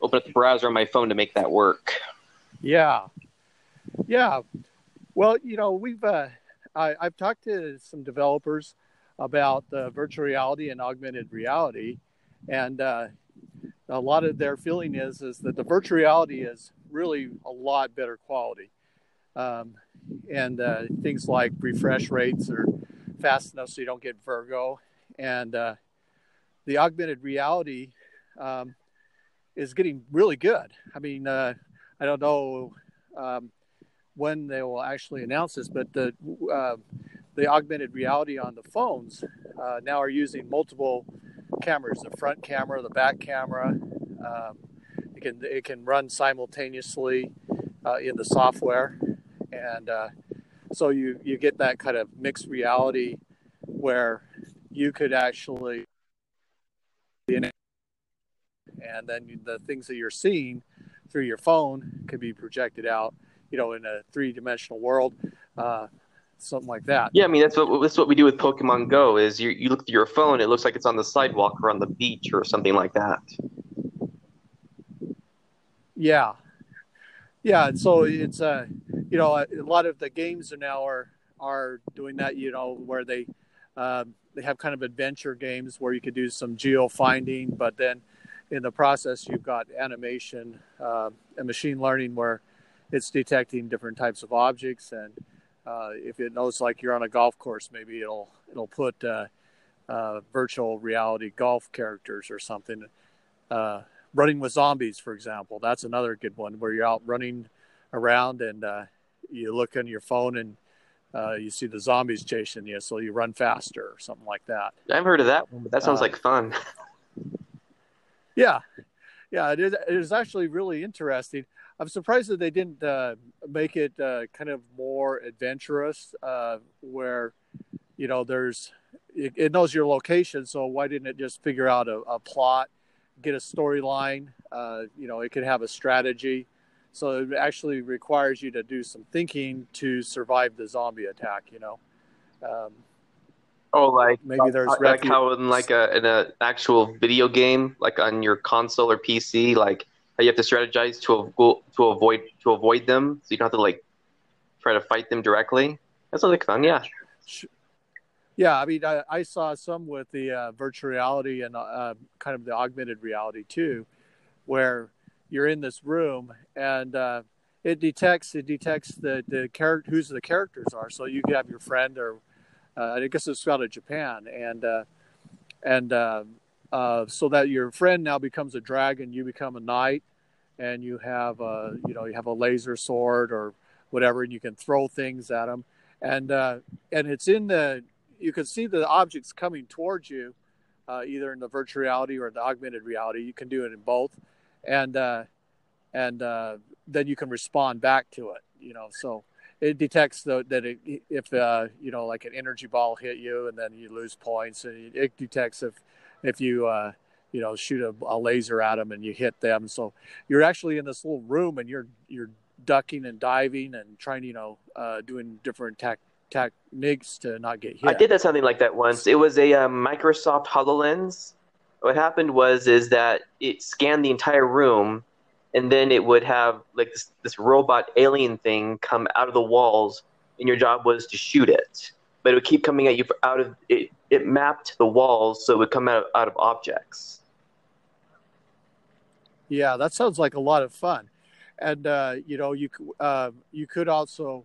open up the browser on my phone to make that work. Yeah, yeah. Well, you know, we've uh, I, I've talked to some developers about uh, virtual reality and augmented reality, and uh, a lot of their feeling is is that the virtual reality is really a lot better quality, um, and uh, things like refresh rates are fast enough so you don't get vertigo, and uh, the augmented reality um, is getting really good. I mean, uh, I don't know um, when they will actually announce this, but the uh, the augmented reality on the phones uh, now are using multiple cameras: the front camera, the back camera. Um, it can it can run simultaneously uh, in the software, and uh, so you you get that kind of mixed reality where you could actually and then the things that you're seeing through your phone could be projected out you know in a three-dimensional world uh, something like that Yeah, I mean that's what that's what we do with Pokemon Go. Is you you look through your phone, it looks like it's on the sidewalk or on the beach or something like that. yeah yeah and so it's uh you know a, a lot of the games are now are are doing that you know where they um, they have kind of adventure games where you could do some geo finding but then in the process you've got animation uh, and machine learning where it's detecting different types of objects. And uh, if it knows like you're on a golf course maybe it'll it'll put uh, uh, virtual reality golf characters or something. Uh, running with zombies for example that's another good one where you're out running around and uh, you look on your phone and uh, you see the zombies chasing you so you run faster or something like that. I've heard of that one, but that sounds like fun. Yeah, yeah, it is. It is actually really interesting. I'm surprised that they didn't uh, make it uh, kind of more adventurous, uh, where you know there's it, it knows your location. So why didn't it just figure out a, a plot, get a storyline? Uh, you know, it could have a strategy. So it actually requires you to do some thinking to survive the zombie attack. You know. Um, Oh, like Maybe there's like refuge- how in like a in an actual video game, like on your console or PC, like how you have to strategize to avo- to avoid to avoid them, so you don't have to like try to fight them directly. That sounds like fun. Yeah. Yeah, I mean, I, I saw some with the uh, virtual reality and uh, kind of the augmented reality too, where you're in this room and uh, it detects it detects the the character who's the characters are. So you have your friend or uh, I guess it's out of Japan and uh, and uh, uh, so that your friend now becomes a dragon, you become a knight, and you have a you know you have a laser sword or whatever, and you can throw things at them, and uh, and it's in the you can see the objects coming towards you, uh, either in the virtual reality or the augmented reality. You can do it in both, and uh, and uh, then you can respond back to it. You know, so it detects the, that it, if uh, you know like an energy ball hit you and then you lose points, and it detects if if you uh, you know shoot a, a laser at them and you hit them. So you're actually in this little room and you're you're ducking and diving and trying you know uh, doing different tac techniques to not get hit. I did that something like that once. It was a uh, Microsoft Hololens. What happened was is that it scanned the entire room, and then it would have like this, this robot alien thing come out of the walls, and your job was to shoot it. But it would keep coming at you out of it. It mapped the walls, so it would come out out of objects. Yeah, that sounds like a lot of fun, and uh, you know, you uh, you could also.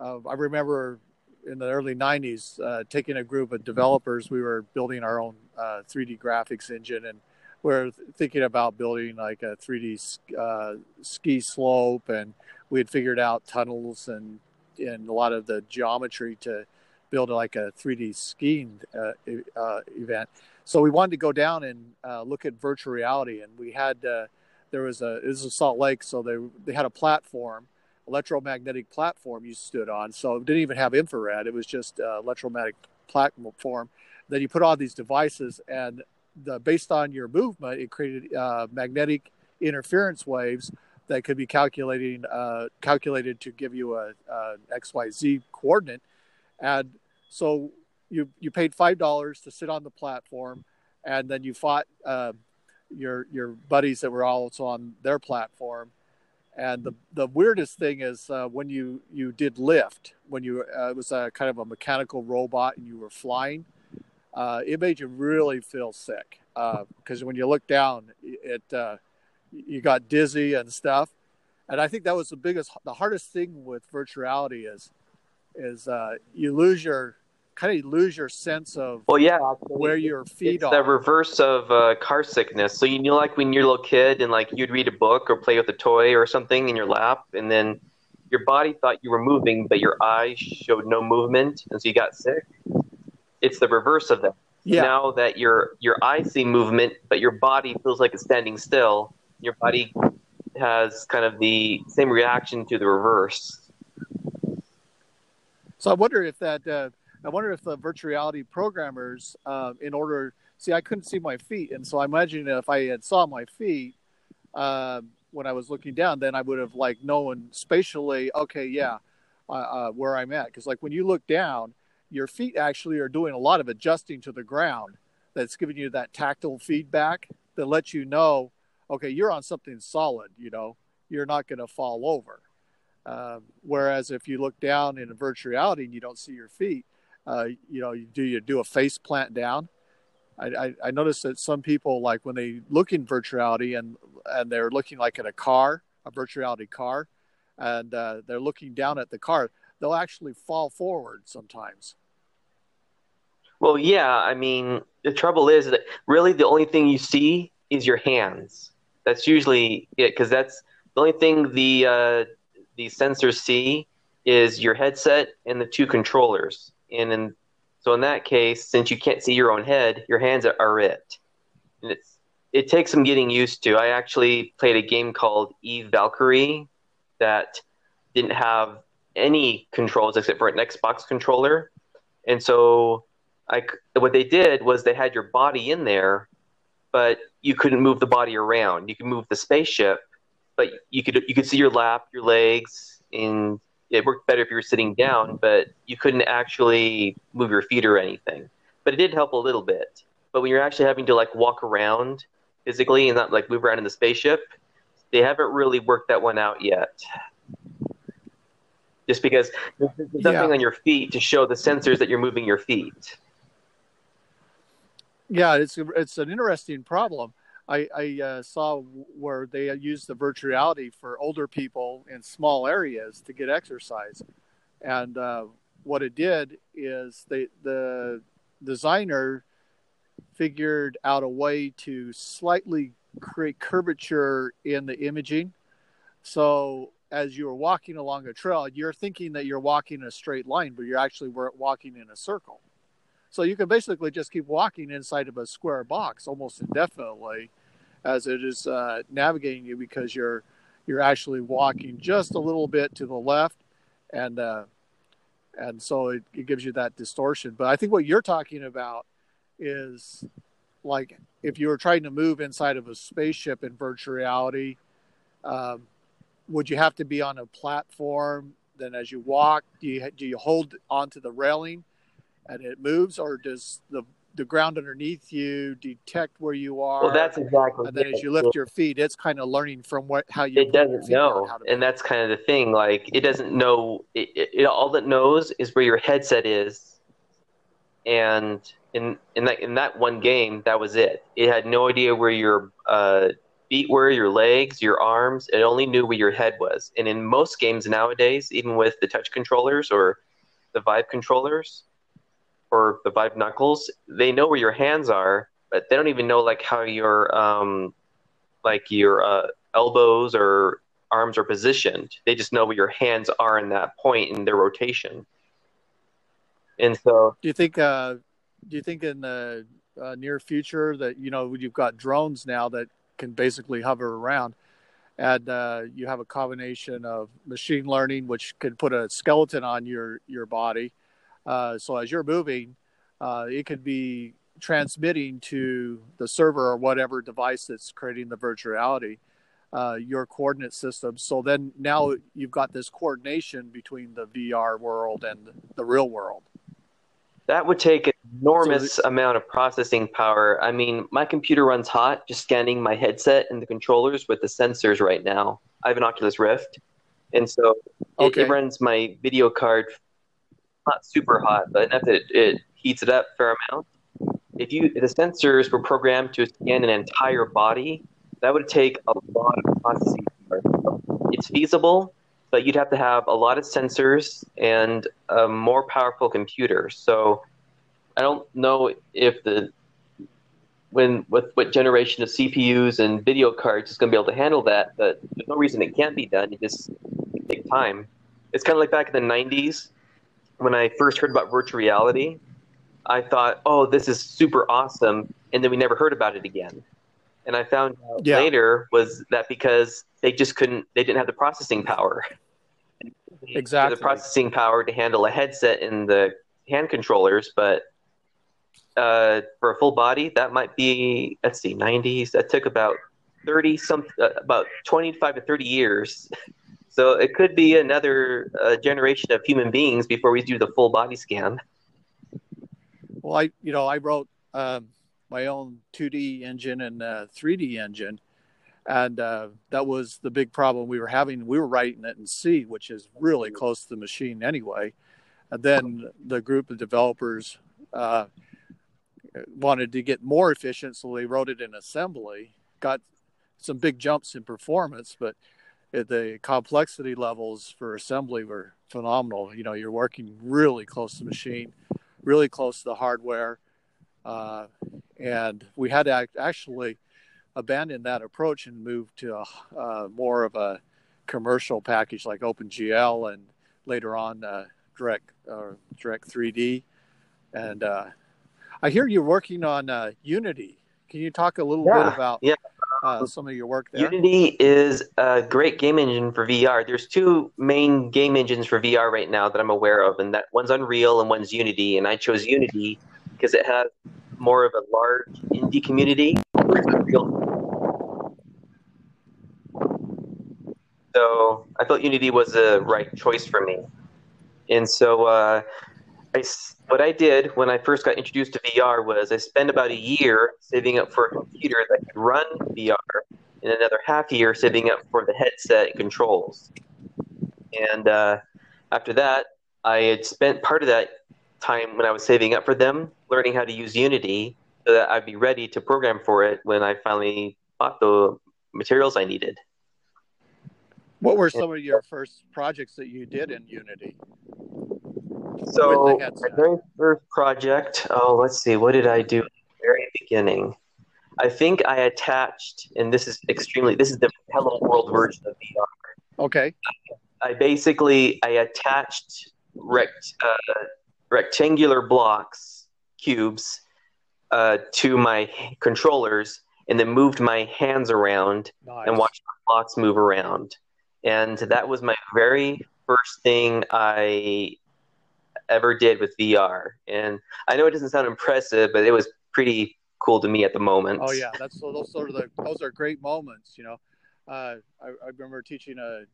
Uh, I remember in the early '90s uh, taking a group of developers. We were building our own uh, 3D graphics engine, and we are thinking about building like a 3D uh, ski slope, and we had figured out tunnels and and a lot of the geometry to build like a 3D skiing uh, uh, event. So we wanted to go down and uh, look at virtual reality and we had uh, there was a this is a salt lake so they they had a platform electromagnetic platform you stood on so it didn't even have infrared it was just uh, electromagnetic platform. Then you put on these devices and the based on your movement it created uh, magnetic interference waves that could be calculating uh, calculated to give you a, xyz coordinate and so you you paid five dollars to sit on the platform, and then you fought. Uh, your your buddies that were also on their platform. And the the weirdest thing is uh, when you you did lift when you uh, it was a kind of a mechanical robot and you were flying, uh, it made you really feel sick because uh, when you look down, it uh, you got dizzy and stuff. And I think that was the biggest, the hardest thing with virtuality is is uh, you lose your kind of lose your sense of well, yeah, where your feet it's are. the reverse of uh, car sickness. So you know, like when you're a little kid and like you'd read a book or play with a toy or something in your lap, and then your body thought you were moving, but your eyes showed no movement, and so you got sick. It's the reverse of that. Yeah. Now that your your eyes see movement, but your body feels like it's standing still, your body has kind of the same reaction to the reverse. So I wonder if that. Uh, I wonder if the virtual reality programmers, uh, in order, see, I couldn't see my feet, and so I imagine if I had saw my feet uh, when I was looking down, then I would have like known spatially. Okay, yeah, uh, uh where I'm at, because like when you look down, your feet actually are doing a lot of adjusting to the ground. That's giving you that tactile feedback that lets you know, okay, you're on something solid. You know, you're not going to fall over. Um, whereas if you look down in a virtual reality and you don't see your feet, uh, you know, you do you do a face plant down. I, I, I noticed that some people like when they look in virtuality and and they're looking like at a car, a virtual reality car, and uh, they're looking down at the car, they'll actually fall forward sometimes. Well, yeah, I mean, the trouble is that really the only thing you see is your hands. That's usually it, because that's the only thing the uh, the sensors see is your headset and the two controllers. And in, so in that case, since you can't see your own head, your hands are, are it. And it's it takes some getting used to. I actually played a game called Eve Valkyrie that didn't have any controls except for an Xbox controller, and so I what they did was they had your body in there, but you couldn't move the body around. You could move the spaceship, but you could you could see your lap, your legs, and it worked better if you were sitting down, but you couldn't actually move your feet or anything. But it did help a little bit. But when you're actually having to like walk around physically and not like move around in the spaceship, they haven't really worked that one out yet. Just because there's nothing yeah. on your feet to show the sensors that you're moving your feet. Yeah, it's it's an interesting problem. I, I uh, saw where they used the virtual reality for older people in small areas to get exercise, and uh, what it did is they the designer figured out a way to slightly create curvature in the imaging. So as you are walking along a trail, you're thinking that you're walking in a straight line, but you're actually walking in a circle. So you can basically just keep walking inside of a square box almost indefinitely as it is uh, navigating you because you're you're actually walking just a little bit to the left and uh, and so it, it gives you that distortion. But I think what you're talking about is like if you were trying to move inside of a spaceship in virtual reality, um, would you have to be on a platform? Then as you walk, do you do you hold onto the railing and it moves, or does the the ground underneath you detect where you are? Well, that's exactly. And then it. as you lift your feet, it's kind of learning from what how you. It doesn't know, and that's kind of the thing. Like it doesn't know. It, it, it, all it knows is where your headset is, and in in that in that one game, that was it. It had no idea where your uh, feet were, your legs, your arms. It only knew where your head was. And in most games nowadays, even with the touch controllers or the Vive controllers, or the Vive Knuckles, they know where your hands are, but they don't even know like how your um, like your uh, elbows or arms are positioned. They just know where your hands are in that point in their rotation. And so, do you think? Uh, do you think in the uh, near future that you know you've got drones now that can basically hover around, and uh, you have a combination of machine learning, which can put a skeleton on your your body, uh, so as you're moving, uh, it could be transmitting to the server or whatever device that's creating the virtual reality uh, your coordinate system. So then now you've got this coordination between the VR world and the real world. That would take an enormous so amount of processing power. I mean, my computer runs hot just scanning my headset and the controllers with the sensors right now. I have an Oculus Rift, and so okay. it, it, runs my video card not super hot, but enough that it, it heats it up a fair amount. If you if the sensors were programmed to scan an entire body, that would take a lot of processing power. It's feasible, but you'd have to have a lot of sensors and a more powerful computer. So I don't know if the when with what generation of CPUs and video cards is going to be able to handle that, but there's no reason it can't be done. It just takes time. It's kind of like back in the 90s when I first heard about virtual reality. I thought, oh, this is super awesome, and then we never heard about it again. And I found out yeah. later was that because they just couldn't, they didn't have the processing power exactly the processing power to handle a headset and the hand controllers, but uh, for a full body, that might be let's see, 90s. That took about 30 some uh, about 25 to 30 years. So it could be another uh, generation of human beings before we do the full body scan. Well, I you know I wrote um, my own 2D engine and 3D uh, engine, and uh, that was the big problem we were having. We were writing it in C, which is really close to the machine anyway. And then the group of developers uh, wanted to get more efficient, so they wrote it in assembly. Got some big jumps in performance, but the complexity levels for assembly were phenomenal. You know, you're working really close to the machine, really close to the hardware, uh, and we had to actually abandoned that approach and moved to a, uh, more of a commercial package like OpenGL and later on uh, Direct uh, Direct 3D. And uh, I hear you're working on uh, Unity. Can you talk a little yeah, bit about yeah. Uh, some of your work there? Unity is a great game engine for VR. There's two main game engines for VR right now that I'm aware of, and that one's Unreal and one's Unity. And I chose Unity because it has more of a large indie community. Unreal So I thought Unity was the right choice for me. And so uh, I, what I did when I first got introduced to VR was I spent about a year saving up for a computer that could run VR, and another half year saving up for the headset and controls. And uh, after that, I had spent part of that time when I was saving up for them learning how to use Unity so that I'd be ready to program for it when I finally bought the materials I needed. What were some of your first projects that you did in Unity? So my very first project. Oh, let's see. What did I do at the very beginning? I think I attached, and this is extremely. This is the Hello World version of VR. Okay. I basically I attached rect, uh, rectangular blocks, cubes, uh, to my controllers, and then moved my hands around nice. and watched the blocks move around and that was my very first thing I ever did with VR. And I know it doesn't sound impressive, but it was pretty cool to me at the moment. Oh yeah, that's those sort of the those are great moments. You know, uh, I, I, remember teaching a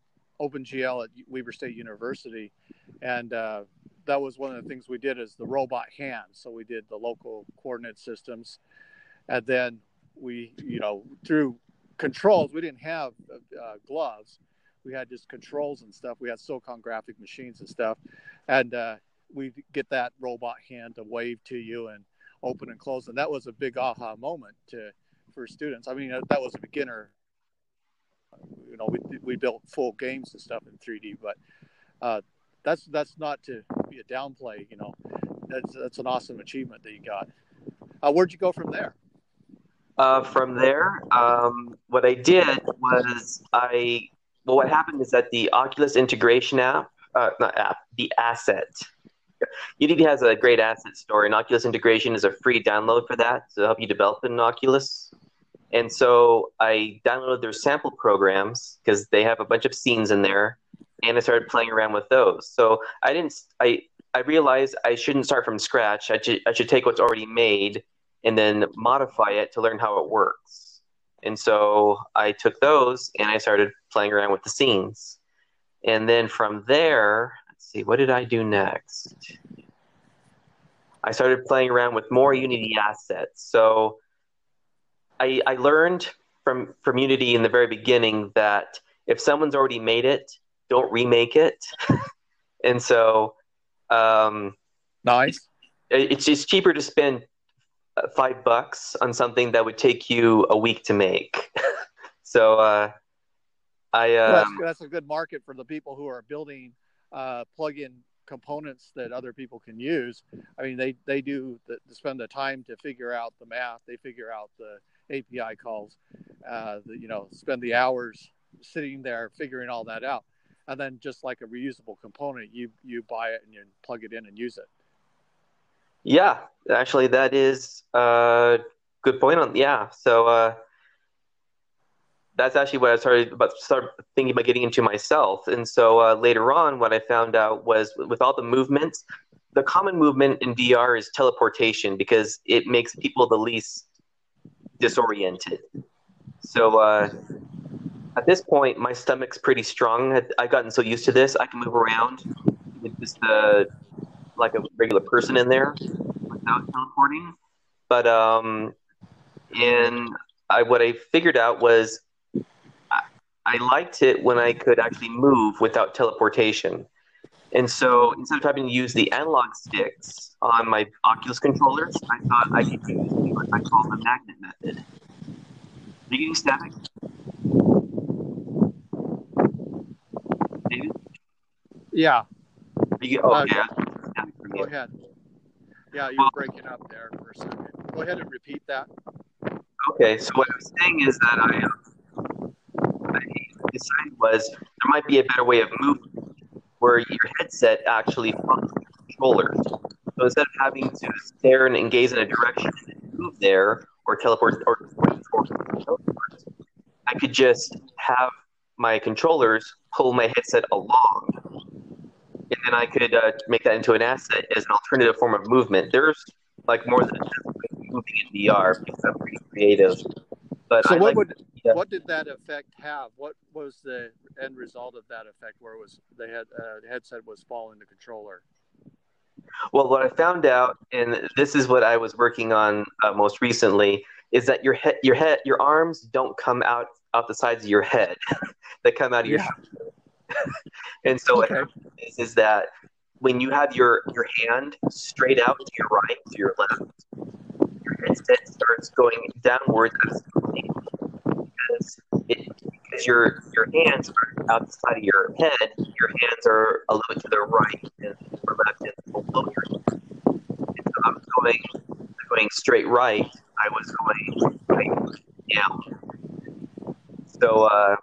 OpenGL at Weber State University, and uh, that was one of the things we did is the robot hand. So we did the local coordinate systems, and then we, you know, through controls, we didn't have uh, gloves we had just controls and stuff. We had Silicon graphic machines and stuff, and uh, we get that robot hand to wave to you and open and close, and that was a big aha moment to for students. I mean, that was a beginner. You know, we we built full games and stuff in 3D, but uh, that's that's not to be a downplay. You know, that's that's an awesome achievement that you got. Uh, where'd you go from there? Uh, from there, um, what I did was I well, what happened is that the Oculus integration app, uh, not app, the asset. Unity has a great asset store, and Oculus integration is a free download for that to help you develop in Oculus. And so I downloaded their sample programs because they have a bunch of scenes in there, and I started playing around with those. So I didn't. I I realized I shouldn't start from scratch. I should I should take what's already made and then modify it to learn how it works. And so I took those and I started playing around with the scenes. And then from there, let's see, what did I do next? I started playing around with more Unity assets. So I, I learned from from Unity in the very beginning that if someone's already made it, don't remake it. and so, um, nice. It, it's just cheaper to spend five bucks on something that would take you a week to make. so, uh, I um, well, that's, that's, a good market for the people who are building uh, plug-in components that other people can use. I mean, they they do the, spend the time to figure out the math. They figure out the API calls. Uh, the, you know, spend the hours sitting there figuring all that out, and then just like a reusable component, you you buy it and you plug it in and use it. Yeah, actually, that is a good point. On yeah, so uh, that's actually what I started about start thinking about getting into myself. And so uh, later on, what I found out was with all the movements, the common movement in VR is teleportation because it makes people the least disoriented. So uh, at this point, my stomach's pretty strong. I've gotten so used to this, I can move around with just uh, like a regular person in there without teleporting. But um, and I what I figured out was I, I liked it when I could actually move without teleportation. And so instead of having to use the analog sticks on my Oculus controllers, I thought I could use what I call the magnet method. Are you getting static? David? Yeah. You, oh, uh, yeah. Go ahead. Yeah, you're breaking up there for a second. Go ahead and repeat that. Okay, so what I'm saying is that I, uh, I decided was there might be a better way of moving where your headset actually functions the controller. So instead of having to stare and gaze in a direction and move there or teleport or, or teleport, I could just have my controllers pull my headset along. And then I could uh, make that into an asset as an alternative form of movement. There's like more than just moving in VR because I'm pretty creative. But so I what like, would yeah. what did that effect have? What was the end result of that effect where it was the head uh, the headset was following the controller? Well, what I found out, and this is what I was working on uh, most recently, is that your head, your head, your arms don't come out out the sides of your head; they come out of your. Yeah. and so okay. what is, is that when you have your your hand straight out to your right, to your left, your headset starts going downwards because your your hands are outside of your head, your hands are a little bit to the right and your left below your head. And so I'm going going straight right. I was going right down. So uh,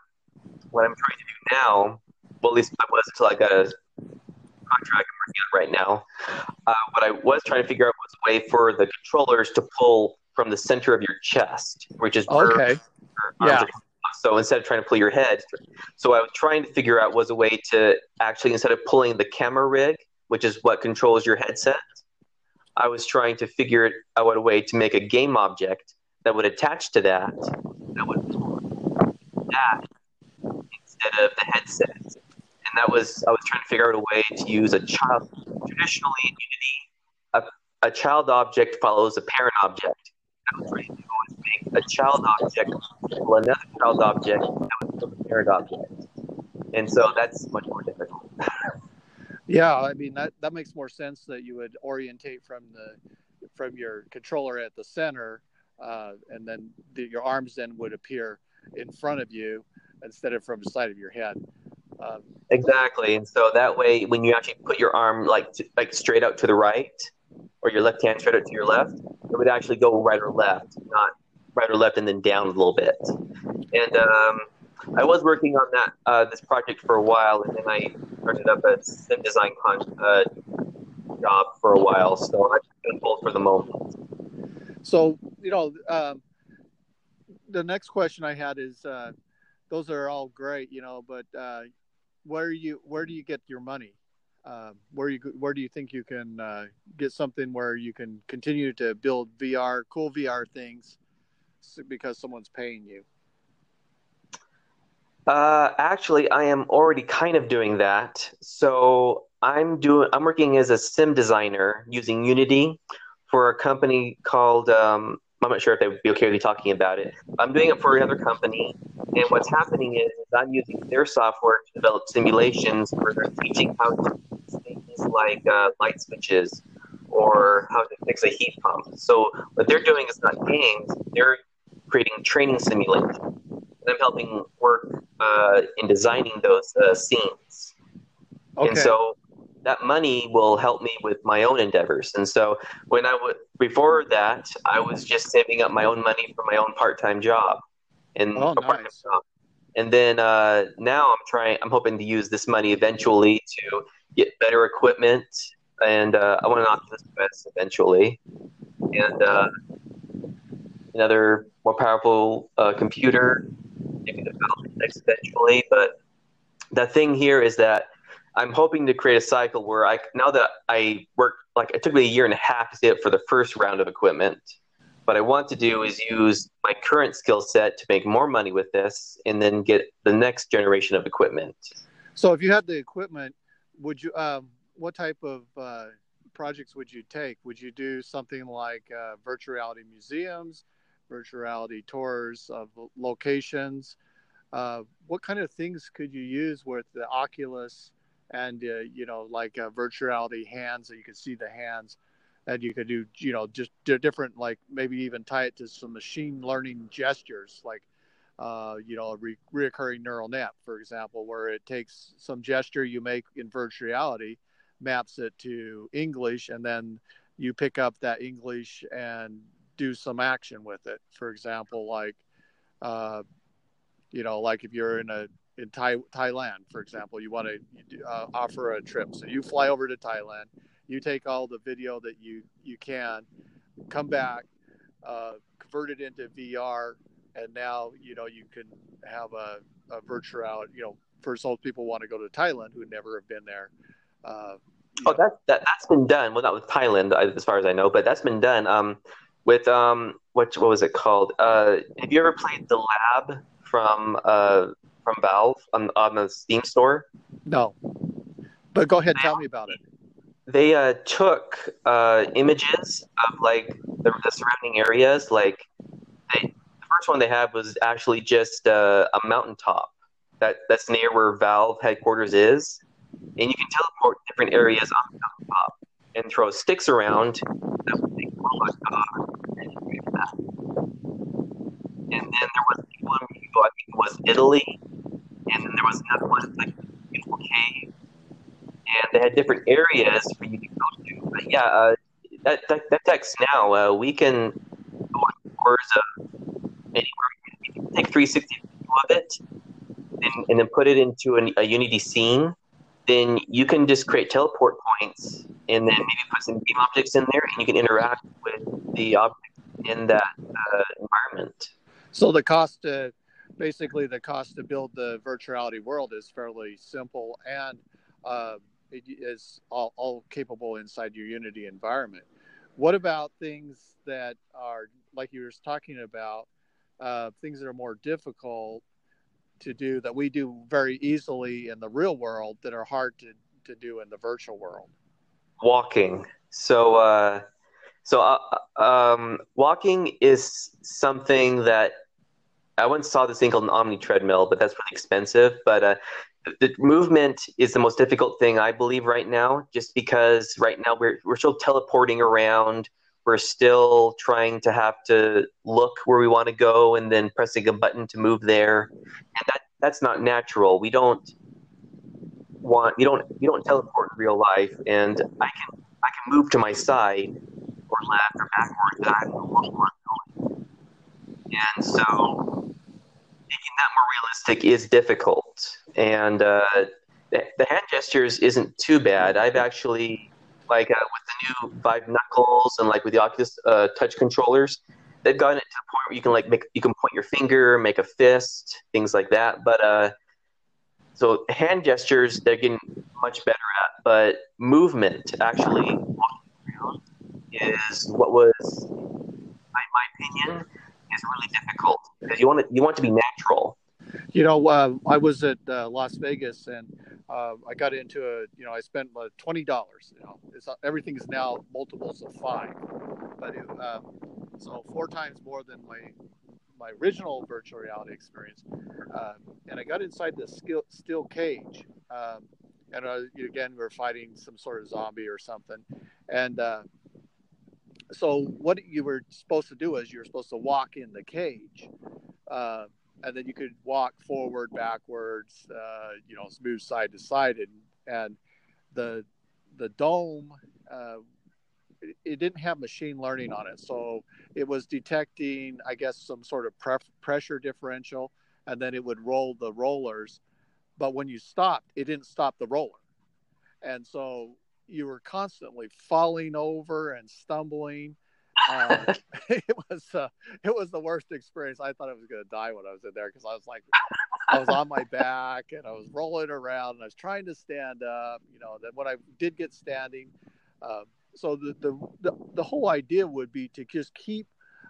what I'm trying to do now, well, at least I was until I got a contract I'm working on right now. Uh, what I was trying to figure out was a way for the controllers to pull from the center of your chest, which is okay. yeah. So instead of trying to pull your head, so I was trying to figure out was a way to actually instead of pulling the camera rig, which is what controls your headset, I was trying to figure out a way to make a game object that would attach to that, that would that instead of the headset. And that was I was trying to figure out a way to use a child. Traditionally in Unity, a, a child object follows a parent object. I was trying to make a child object well, another child object that was a parent object. And so that's much more difficult. yeah, I mean that, that makes more sense that you would orientate from the from your controller at the center, uh, and then the, your arms then would appear in front of you instead of from the side of your head. Um, exactly, and so that way, when you actually put your arm like to, like straight out to the right, or your left hand straight out to your left, it would actually go right or left, not right or left and then down a little bit. And um, I was working on that uh, this project for a while, and then I started up a sim design con- uh, job for a while. So I'm doing both for the moment. So you know, um, the next question I had is, uh, those are all great, you know, but uh, where you where do you get your money? Uh, where you where do you think you can uh, get something where you can continue to build VR cool VR things because someone's paying you? Uh, actually, I am already kind of doing that. So I'm doing. I'm working as a sim designer using Unity for a company called. Um, I'm not sure if they would be okay with me talking about it. I'm doing it for another company, and what's happening is, is I'm using their software to develop simulations they're teaching how to things like uh, light switches or how to fix a heat pump. So what they're doing is not games; they're creating training simulations. And I'm helping work uh, in designing those uh, scenes. Okay. And so that money will help me with my own endeavors. And so when I would before that, I was just saving up my own money for my own part-time job. And Oh, nice. job. And then uh, now I'm trying. I'm hoping to use this money eventually to get better equipment, and uh, I want an Oculus Quest eventually, and uh, another more powerful uh, computer, maybe the eventually. But the thing here is that I'm hoping to create a cycle where I now that I work like it took me a year and a half to up for the first round of equipment. What I want to do is use my current skill set to make more money with this, and then get the next generation of equipment. So if you had the equipment, would you? Um, what type of uh, projects would you take? Would you do something like uh, virtual reality museums, virtual reality tours of locations? Uh, what kind of things could you use with the Oculus and uh, you know like uh, virtual reality hands that you could see the hands, and you could do you know just di- different like maybe even tie it to some machine learning gestures like uh, you know, a re- reoccurring neural net, for example, where it takes some gesture you make in virtual reality, maps it to English, and then you pick up that English and do some action with it. For example, like, uh, you know, like if you're in a in Thai, Thailand, for example, you want to uh, offer a trip, so you fly over to Thailand, you take all the video that you you can, come back, uh, convert it into VR, and now you know you can have a, a virtual out. You know, for those people who want to go to Thailand who never have been there. Uh, Oh, know, that, that that's been done. Well, not with Thailand, as far as I know, but that's been done. Um, with um, what what was it called? Uh, have you ever played the Lab from uh from Valve on on the Steam store? no, but go ahead, tell me about it. They uh took uh images of like the, the surrounding areas. Like they, the first one they had was actually just uh, a mountaintop that that's near where Valve headquarters is, and you can teleport different areas on the mountaintop and throw sticks around. That make robot dog. And you then there was one, I think it was Italy, and then there was another one like beautiful cave, and they had different areas for you to go to. But yeah, uh, that, that that text now uh, we can go on tours of anywhere. We can take 360 view of it, and, and then put it into an, a Unity scene. Then you can just create teleport points, and then maybe put some game objects in there, and you can interact the objects in that uh, environment. So the cost, to, basically, the cost to build the virtuality world is fairly simple, and uh, it is all, all capable inside your Unity environment. What about things that are like you were talking about, uh, things that are more difficult to do that we do very easily in the real world that are hard to, to do in the virtual world? walking. So, uh, so uh, um, walking is something that I once saw this thing called an Omni treadmill, but that's really expensive. But uh, the movement is the most difficult thing I believe right now, just because right now we're we're still teleporting around. We're still trying to have to look where we want to go and then pressing a button to move there, and that that's not natural. We don't want you don't you don't teleport in real life, and I can I can move to my side left or I don't know where And so making that more realistic is difficult. And uh, the, the hand gestures isn't too bad. I've actually like uh, with the new Vive Knuckles and like with the Oculus uh, touch controllers, they've gotten it to the point where you can like make you can point your finger, make a fist, things like that. But uh, so hand gestures they're getting much better at, but movement actually walking around is what was, in my opinion, is really difficult because you want it you want to be natural. You know, uh, I was at uh, Las Vegas, and uh, I got into a, you know, I spent uh, twenty dollars. You know, it's, everything is now multiples of five, but it, um, so four times more than my my original virtual reality experience. And I got inside this steel, steel cage, um, and uh, again we are fighting some sort of zombie or something, and uh, so what you were supposed to do is you were supposed to walk in the cage. Uh, and then you could walk forward, backwards, uh, you know, move side to side, and and the the dome uh, it, it, didn't have machine learning on it, so it was detecting, I guess, some sort of pre- pressure differential, and then it would roll the rollers. But when you stopped, it didn't stop the roller, and so you were constantly falling over and stumbling uh, it was uh, it was the worst experience. I thought I was going to die when I was in there because I was like, I was on my back and I was rolling around and I was trying to stand up. You know, that when I did get standing, uh, so the, the, the the whole idea would be to just keep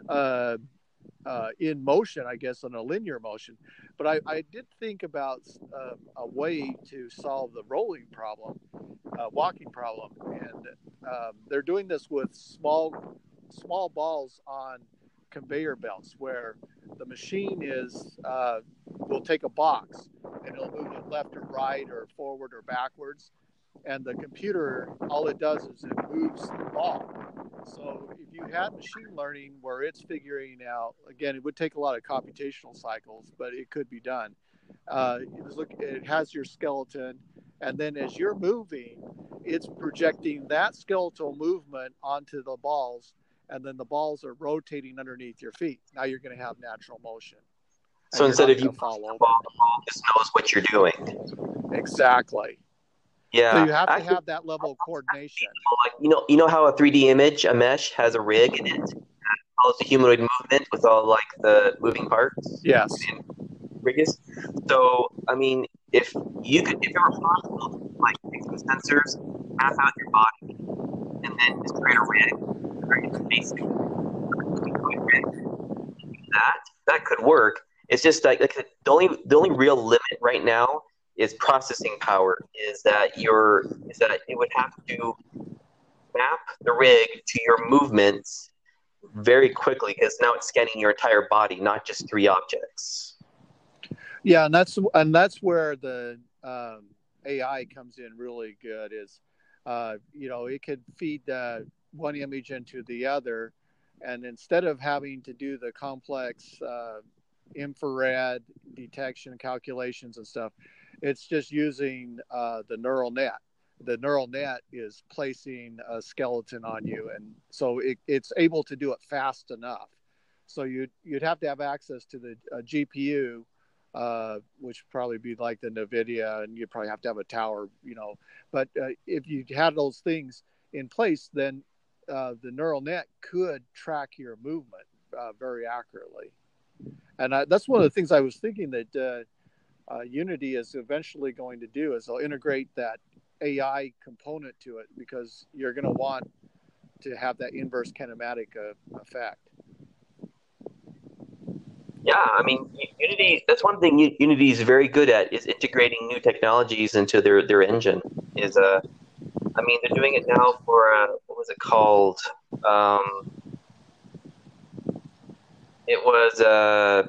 uh, uh, in motion, I guess, on a linear motion. But I, I did think about uh, a way to solve the rolling problem, uh, walking problem, and um, they're doing this with small small balls on conveyor belts where the machine is uh, will take a box and it'll move it left or right or forward or backwards. And the computer all it does is it moves the ball so if you had machine learning where it's figuring out again it would take a lot of computational cycles but it could be done uh, look it has your skeleton and then as you're moving it's projecting that skeletal movement onto the balls and then the balls are rotating underneath your feet. Now you're going to have natural motion. So instead of you fall over, the ball just knows what you're doing. Exactly. Yeah. So you have to have that level of coordination. Like you know, you know how a 3D image, a mesh, has a rig in it that follows the humanoid movement with all like the moving parts. Yes. Rig is. So I mean, if you could, if it were possible, like take some sensors, map out your body, and then just create a rig basic that that could work. It's just like, like the only the only real limit right now is processing power. Is that your is that it would have to map the rig to your movements very quickly because now it's scanning your entire body, not just three objects. Yeah, and that's and that's where the um, AI comes in really good. Is uh, you know it could feed uh, one image into the other. And instead of having to do the complex uh, infrared detection calculations and stuff, it's just using uh, the neural net. The neural net is placing a skeleton on you, and so it, it's able to do it fast enough. So you'd you'd have to have access to the uh, GPU, uh, which probably be like the NVIDIA, and you'd probably have to have a tower, you know. But uh, if you had those things in place, then uh, the neural net could track your movement uh, very accurately. And I, that's one of the things I was thinking that uh, uh, Unity is eventually going to do is they'll integrate that AI component to it because you're going to want to have that inverse kinematic uh, effect. Yeah, I mean, Unity. That's one thing Unity is very good at is integrating new technologies into their their engine. Is uh, I mean, they're doing it now for uh, what was it called? Um, it was uh,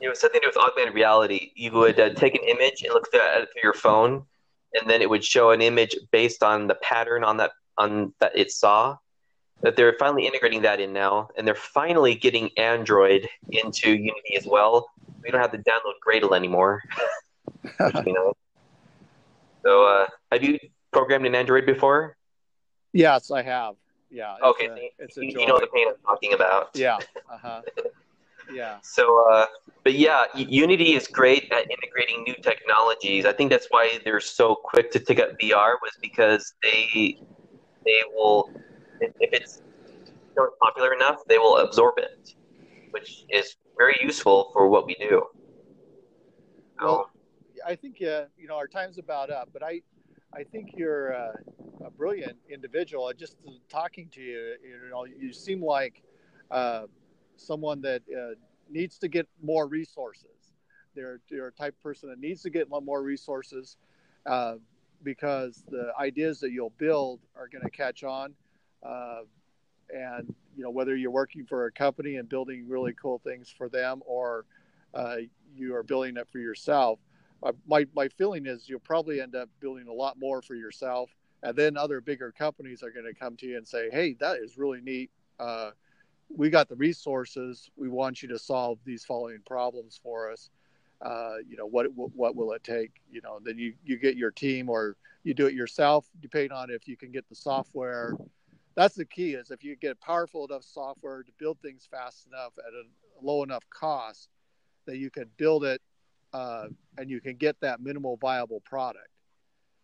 it was something to do with augmented reality. You would uh, take an image and look at it through your phone, and then it would show an image based on the pattern on that on that it saw. That they're finally integrating that in now, and they're finally getting Android into Unity as well. We don't have to download Gradle anymore. you know. So, uh, have you programmed in Android before? Yes, I have. Yeah. Okay, a, it's a you, you know the pain I'm talking about. Yeah. Uh huh. Yeah. So, uh, but yeah, Unity is great at integrating new technologies. I think that's why they're so quick to take up VR was because they they will if it's popular enough, they will absorb it, which is very useful for what we do. Well, I think uh, you know our time's about up, but I I think you're a, a brilliant individual. Just talking to you, you know, you seem like uh, someone that uh, needs to get more resources. They're, they're a type of person that needs to get more resources. uh, because the ideas that you'll build are going to catch on. Uh, and you know whether you're working for a company and building really cool things for them, or uh, you are building it for yourself. Uh, my my feeling is you'll probably end up building a lot more for yourself, and then other bigger companies are going to come to you and say, "Hey, that is really neat. Uh, we got the resources. We want you to solve these following problems for us." Uh, you know what, what what will it take you know then you you get your team or you do it yourself depending on if you can get the software that's the key is if you get powerful enough software to build things fast enough at a low enough cost that you can build it uh, and you can get that minimal viable product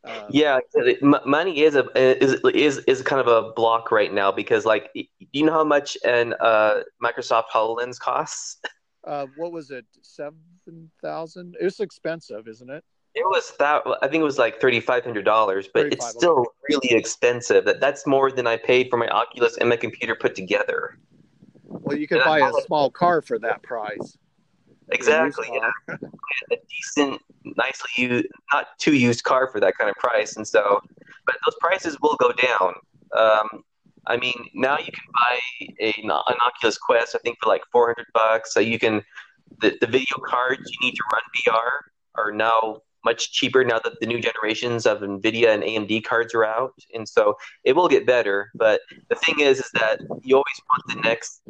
uh, yeah, money is a is is is kind of a block right now because like do you know how much an uh, Microsoft Hololens costs. Uh, what was it? Seven thousand? It's expensive, isn't it? It was that I think it was like thirty five hundred dollars, but it's still really expensive. That that's more than I paid for my Oculus and my computer put together. Well, you could buy a small car for that price. Exactly. Yeah, a decent, nicely used, not too used car for that kind of price, and so, but those prices will go down. Um, I mean, now you can buy a, an Oculus Quest, I think, for like 400 bucks. So you can, the, the video cards you need to run VR are now much cheaper now that the new generations of NVIDIA and AMD cards are out. And so it will get better. But the thing is, is that you always want the next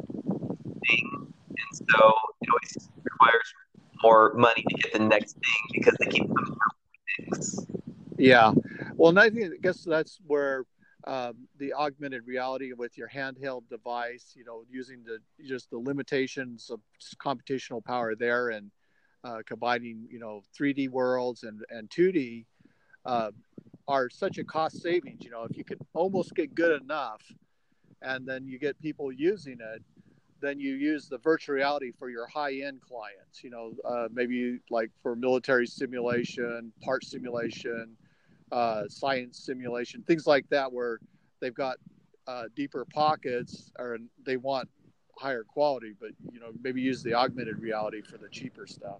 thing. And so it always requires more money to get the next thing because they keep coming out with things. Yeah. Well, I think, I guess that's where um, the augmented reality with your handheld device, you know, using the just the limitations of computational power there and uh, combining, you know, 3D worlds and, and 2D uh, are such a cost savings. You know, if you could almost get good enough and then you get people using it, then you use the virtual reality for your high end clients, you know, uh, maybe like for military simulation, part simulation, uh, science simulation, things like that, where they've got uh, deeper pockets or they want higher quality, but you know maybe use the augmented reality for the cheaper stuff.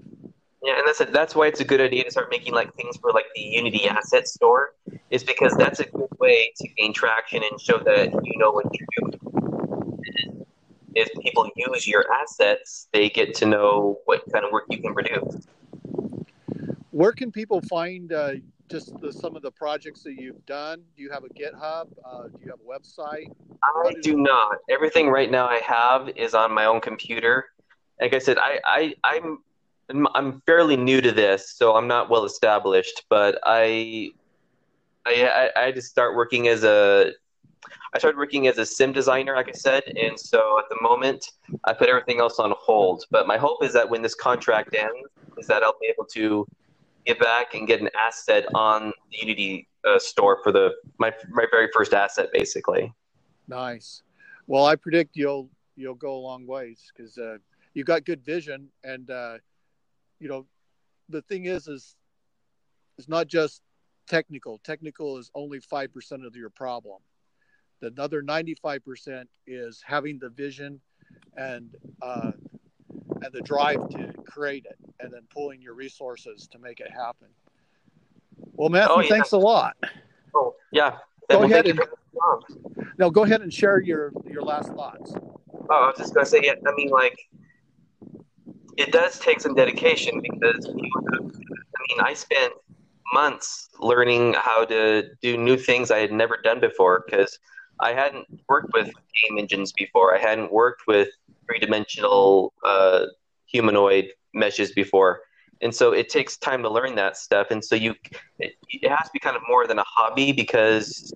Yeah, and that's a, that's why it's a good idea to start making like things for like the Unity Asset Store, is because that's a good way to gain traction and show that you know what you're doing. If people use your assets, they get to know what kind of work you can produce. Where can people find uh, just the, some of the projects that you've done? Do you have a GitHub? Uh, do you have a website? I do not. Everything right now I have is on my own computer. Like I said, I, I I'm I'm fairly new to this, so I'm not well established. But I I I, I just start working as a I started working as a sim designer, like I said, and so at the moment I put everything else on hold. But my hope is that when this contract ends, is that I'll be able to get back and get an asset on the Unity uh, store for the my my very first asset, basically. Nice. Well, I predict you'll you'll go a long ways because uh, you got good vision, and uh, you know the thing is is it's not just technical. Technical is only five percent of your problem. The other ninety five percent is having the vision and uh, and the drive to create it and then pulling your resources to make it happen. Well, Matthew, oh, yeah. thanks a lot. Oh, yeah. Go well, ahead and no, go ahead and share your your last thoughts. Oh, I was just gonna say, yeah. I mean, like, it does take some dedication because I mean, I spent months learning how to do new things I had never done before because I hadn't worked with game engines before. I hadn't worked with three dimensional uh, humanoid meshes before. And so it takes time to learn that stuff. And so you, it, it has to be kind of more than a hobby because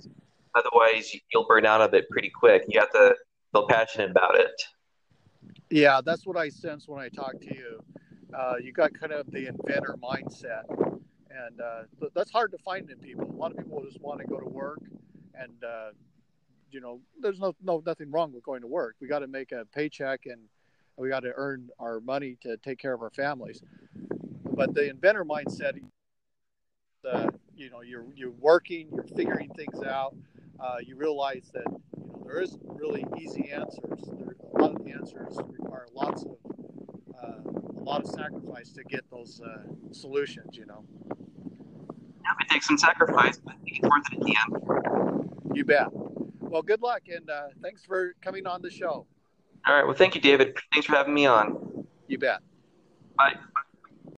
otherwise you'll burn out of it pretty quick. You have to feel passionate about it. Yeah, that's what I sense when I talk to you. Uh, you got kind of the inventor mindset, and uh, that's hard to find in people. A lot of people just want to go to work, and uh, you know, there's no, no nothing wrong with going to work. We got to make a paycheck and we got to earn our money to take care of our families. But the inventor mindset, uh, you know, you're you're working, you're figuring things out. Uh, you realize that you know there isn't really easy answers. There, a lot of the answers require lots of uh, a lot of sacrifice to get those uh, solutions. You know. Yeah, it takes some sacrifice, but it's worth it at the end. You bet. Well, good luck, and uh, thanks for coming on the show. All right. Well, thank you, David. Thanks for having me on. You bet. Bye.